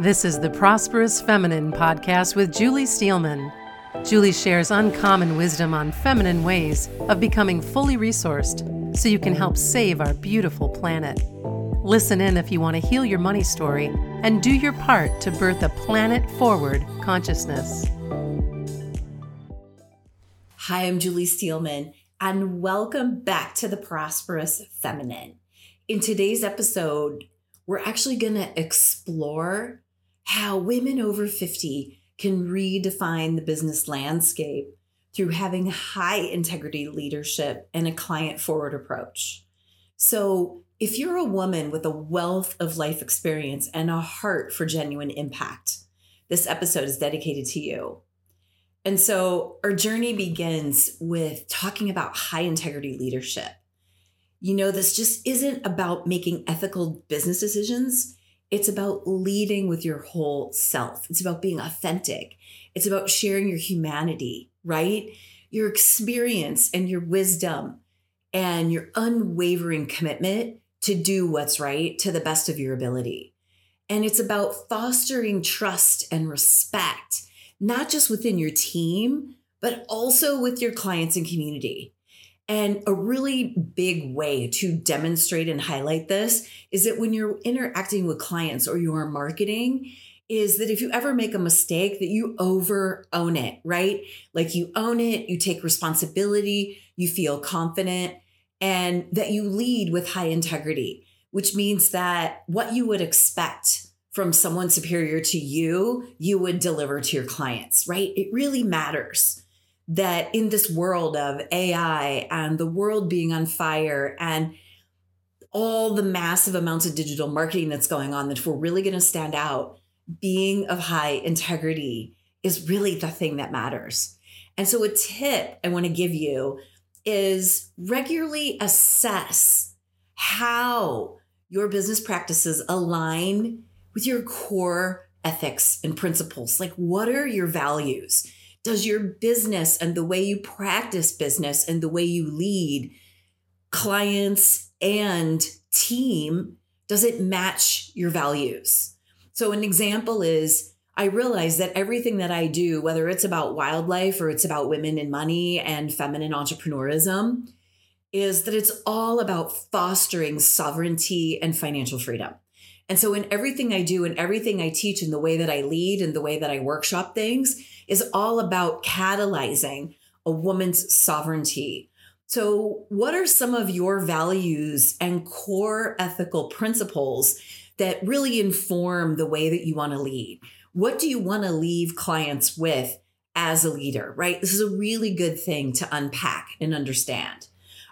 This is the Prosperous Feminine podcast with Julie Steelman. Julie shares uncommon wisdom on feminine ways of becoming fully resourced so you can help save our beautiful planet. Listen in if you want to heal your money story and do your part to birth a planet forward consciousness. Hi, I'm Julie Steelman, and welcome back to the Prosperous Feminine. In today's episode, we're actually going to explore how women over 50 can redefine the business landscape through having high integrity leadership and a client forward approach. So, if you're a woman with a wealth of life experience and a heart for genuine impact, this episode is dedicated to you. And so, our journey begins with talking about high integrity leadership. You know, this just isn't about making ethical business decisions. It's about leading with your whole self. It's about being authentic. It's about sharing your humanity, right? Your experience and your wisdom and your unwavering commitment to do what's right to the best of your ability. And it's about fostering trust and respect, not just within your team, but also with your clients and community. And a really big way to demonstrate and highlight this is that when you're interacting with clients or you are marketing, is that if you ever make a mistake that you over own it, right? Like you own it, you take responsibility, you feel confident, and that you lead with high integrity, which means that what you would expect from someone superior to you, you would deliver to your clients, right? It really matters that in this world of AI and the world being on fire and all the massive amounts of digital marketing that's going on, that we're really going to stand out, being of high integrity is really the thing that matters. And so, a tip I want to give you is regularly assess how your business practices align with your core ethics and principles. Like, what are your values? Does your business and the way you practice business and the way you lead clients and team, does it match your values? So, an example is I realize that everything that I do, whether it's about wildlife or it's about women and money and feminine entrepreneurism, is that it's all about fostering sovereignty and financial freedom. And so, in everything I do and everything I teach and the way that I lead and the way that I workshop things is all about catalyzing a woman's sovereignty. So, what are some of your values and core ethical principles that really inform the way that you want to lead? What do you want to leave clients with as a leader, right? This is a really good thing to unpack and understand.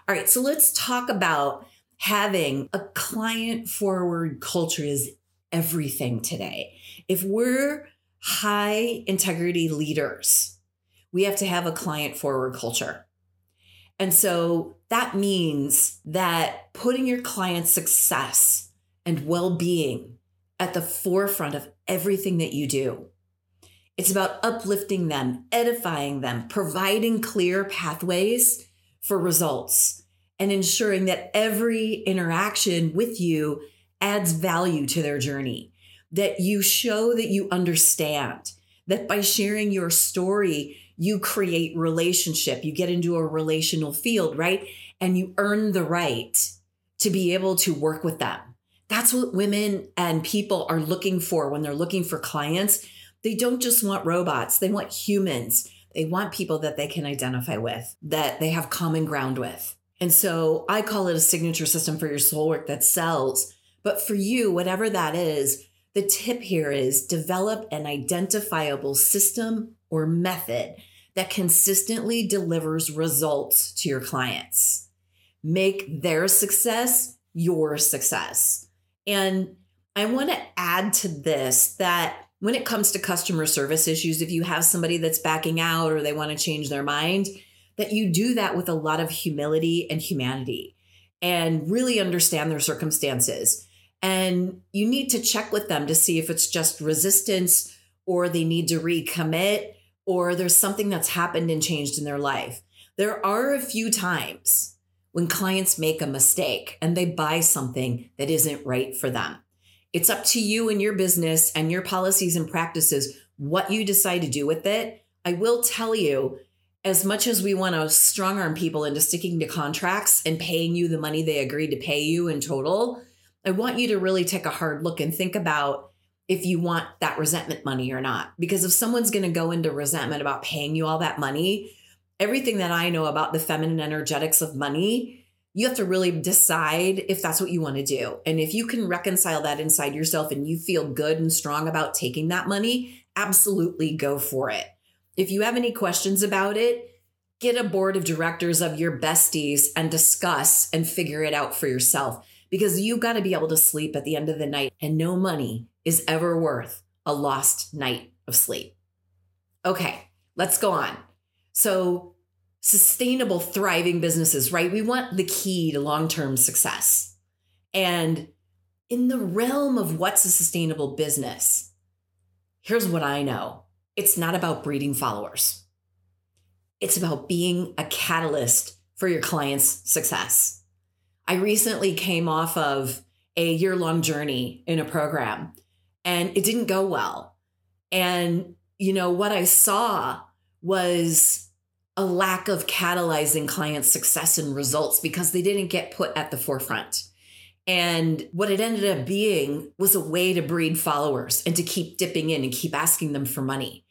All right, so let's talk about having a client forward culture is everything today. If we're high integrity leaders, we have to have a client forward culture. And so that means that putting your client's success and well being at the forefront of everything that you do. It's about uplifting them, edifying them, providing clear pathways for results and ensuring that every interaction with you adds value to their journey, that you show that you understand, that by sharing your story, you create relationship, you get into a relational field, right? And you earn the right to be able to work with them. That's what women and people are looking for when they're looking for clients. They don't just want robots, they want humans. They want people that they can identify with, that they have common ground with. And so I call it a signature system for your soul work that sells. But for you, whatever that is, the tip here is develop an identifiable system or method that consistently delivers results to your clients. Make their success your success. And I want to add to this that when it comes to customer service issues, if you have somebody that's backing out or they want to change their mind, that you do that with a lot of humility and humanity and really understand their circumstances. And you need to check with them to see if it's just resistance or they need to recommit or there's something that's happened and changed in their life. There are a few times when clients make a mistake and they buy something that isn't right for them. It's up to you and your business and your policies and practices what you decide to do with it. I will tell you, as much as we want to strong arm people into sticking to contracts and paying you the money they agreed to pay you in total, I want you to really take a hard look and think about if you want that resentment money or not. Because if someone's going to go into resentment about paying you all that money, everything that I know about the feminine energetics of money, you have to really decide if that's what you want to do. And if you can reconcile that inside yourself and you feel good and strong about taking that money, absolutely go for it. If you have any questions about it, get a board of directors of your besties and discuss and figure it out for yourself because you got to be able to sleep at the end of the night and no money is ever worth a lost night of sleep. Okay, let's go on. So, sustainable, thriving businesses, right? We want the key to long term success. And in the realm of what's a sustainable business, here's what I know it's not about breeding followers, it's about being a catalyst for your client's success. I recently came off of a year long journey in a program and it didn't go well. And, you know, what I saw was a lack of catalyzing client success and results because they didn't get put at the forefront. And what it ended up being was a way to breed followers and to keep dipping in and keep asking them for money.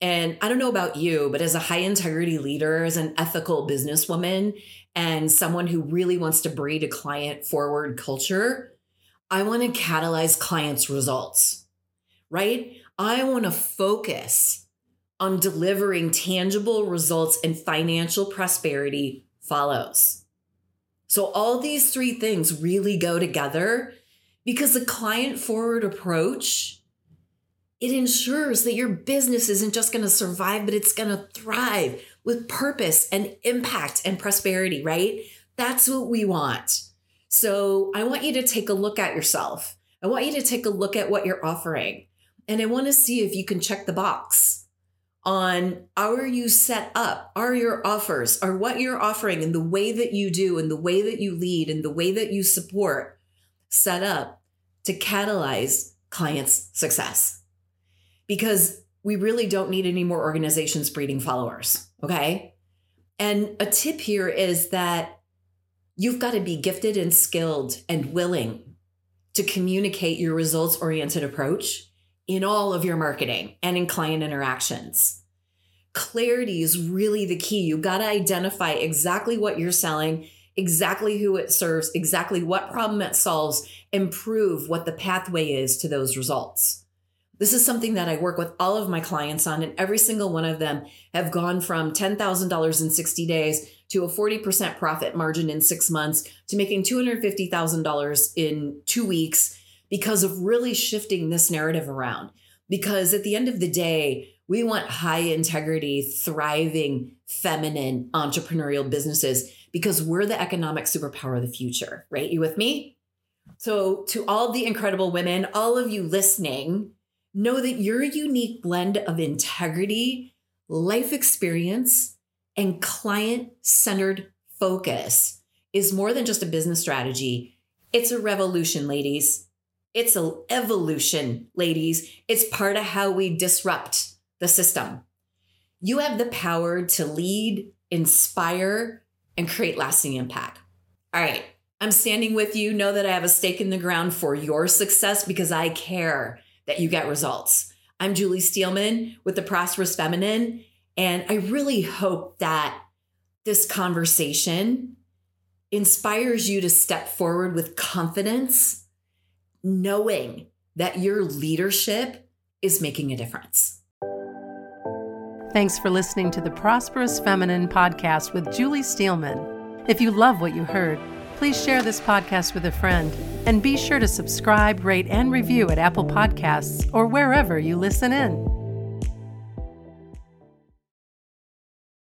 And I don't know about you, but as a high integrity leader, as an ethical businesswoman, and someone who really wants to breed a client forward culture, I want to catalyze clients' results, right? I want to focus on delivering tangible results and financial prosperity follows. So, all these three things really go together because the client forward approach it ensures that your business isn't just going to survive but it's going to thrive with purpose and impact and prosperity right that's what we want so I want you to take a look at yourself. I want you to take a look at what you're offering. And I want to see if you can check the box on are you set up? Are your offers, are what you're offering and the way that you do and the way that you lead and the way that you support set up to catalyze clients' success? Because we really don't need any more organizations breeding followers. Okay. And a tip here is that You've got to be gifted and skilled and willing to communicate your results oriented approach in all of your marketing and in client interactions. Clarity is really the key. You've got to identify exactly what you're selling, exactly who it serves, exactly what problem it solves, and prove what the pathway is to those results. This is something that I work with all of my clients on, and every single one of them have gone from $10,000 in 60 days to a 40% profit margin in six months to making $250,000 in two weeks because of really shifting this narrative around. Because at the end of the day, we want high integrity, thriving, feminine entrepreneurial businesses because we're the economic superpower of the future, right? You with me? So, to all the incredible women, all of you listening, know that your unique blend of integrity, life experience, and client centered focus is more than just a business strategy. It's a revolution, ladies. It's an evolution, ladies. It's part of how we disrupt the system. You have the power to lead, inspire, and create lasting impact. All right, I'm standing with you. Know that I have a stake in the ground for your success because I care that you get results. I'm Julie Steelman with the Prosperous Feminine, and I really hope that this conversation inspires you to step forward with confidence, knowing that your leadership is making a difference. Thanks for listening to the Prosperous Feminine podcast with Julie Steelman. If you love what you heard, please share this podcast with a friend and be sure to subscribe, rate, and review at Apple Podcasts or wherever you listen in.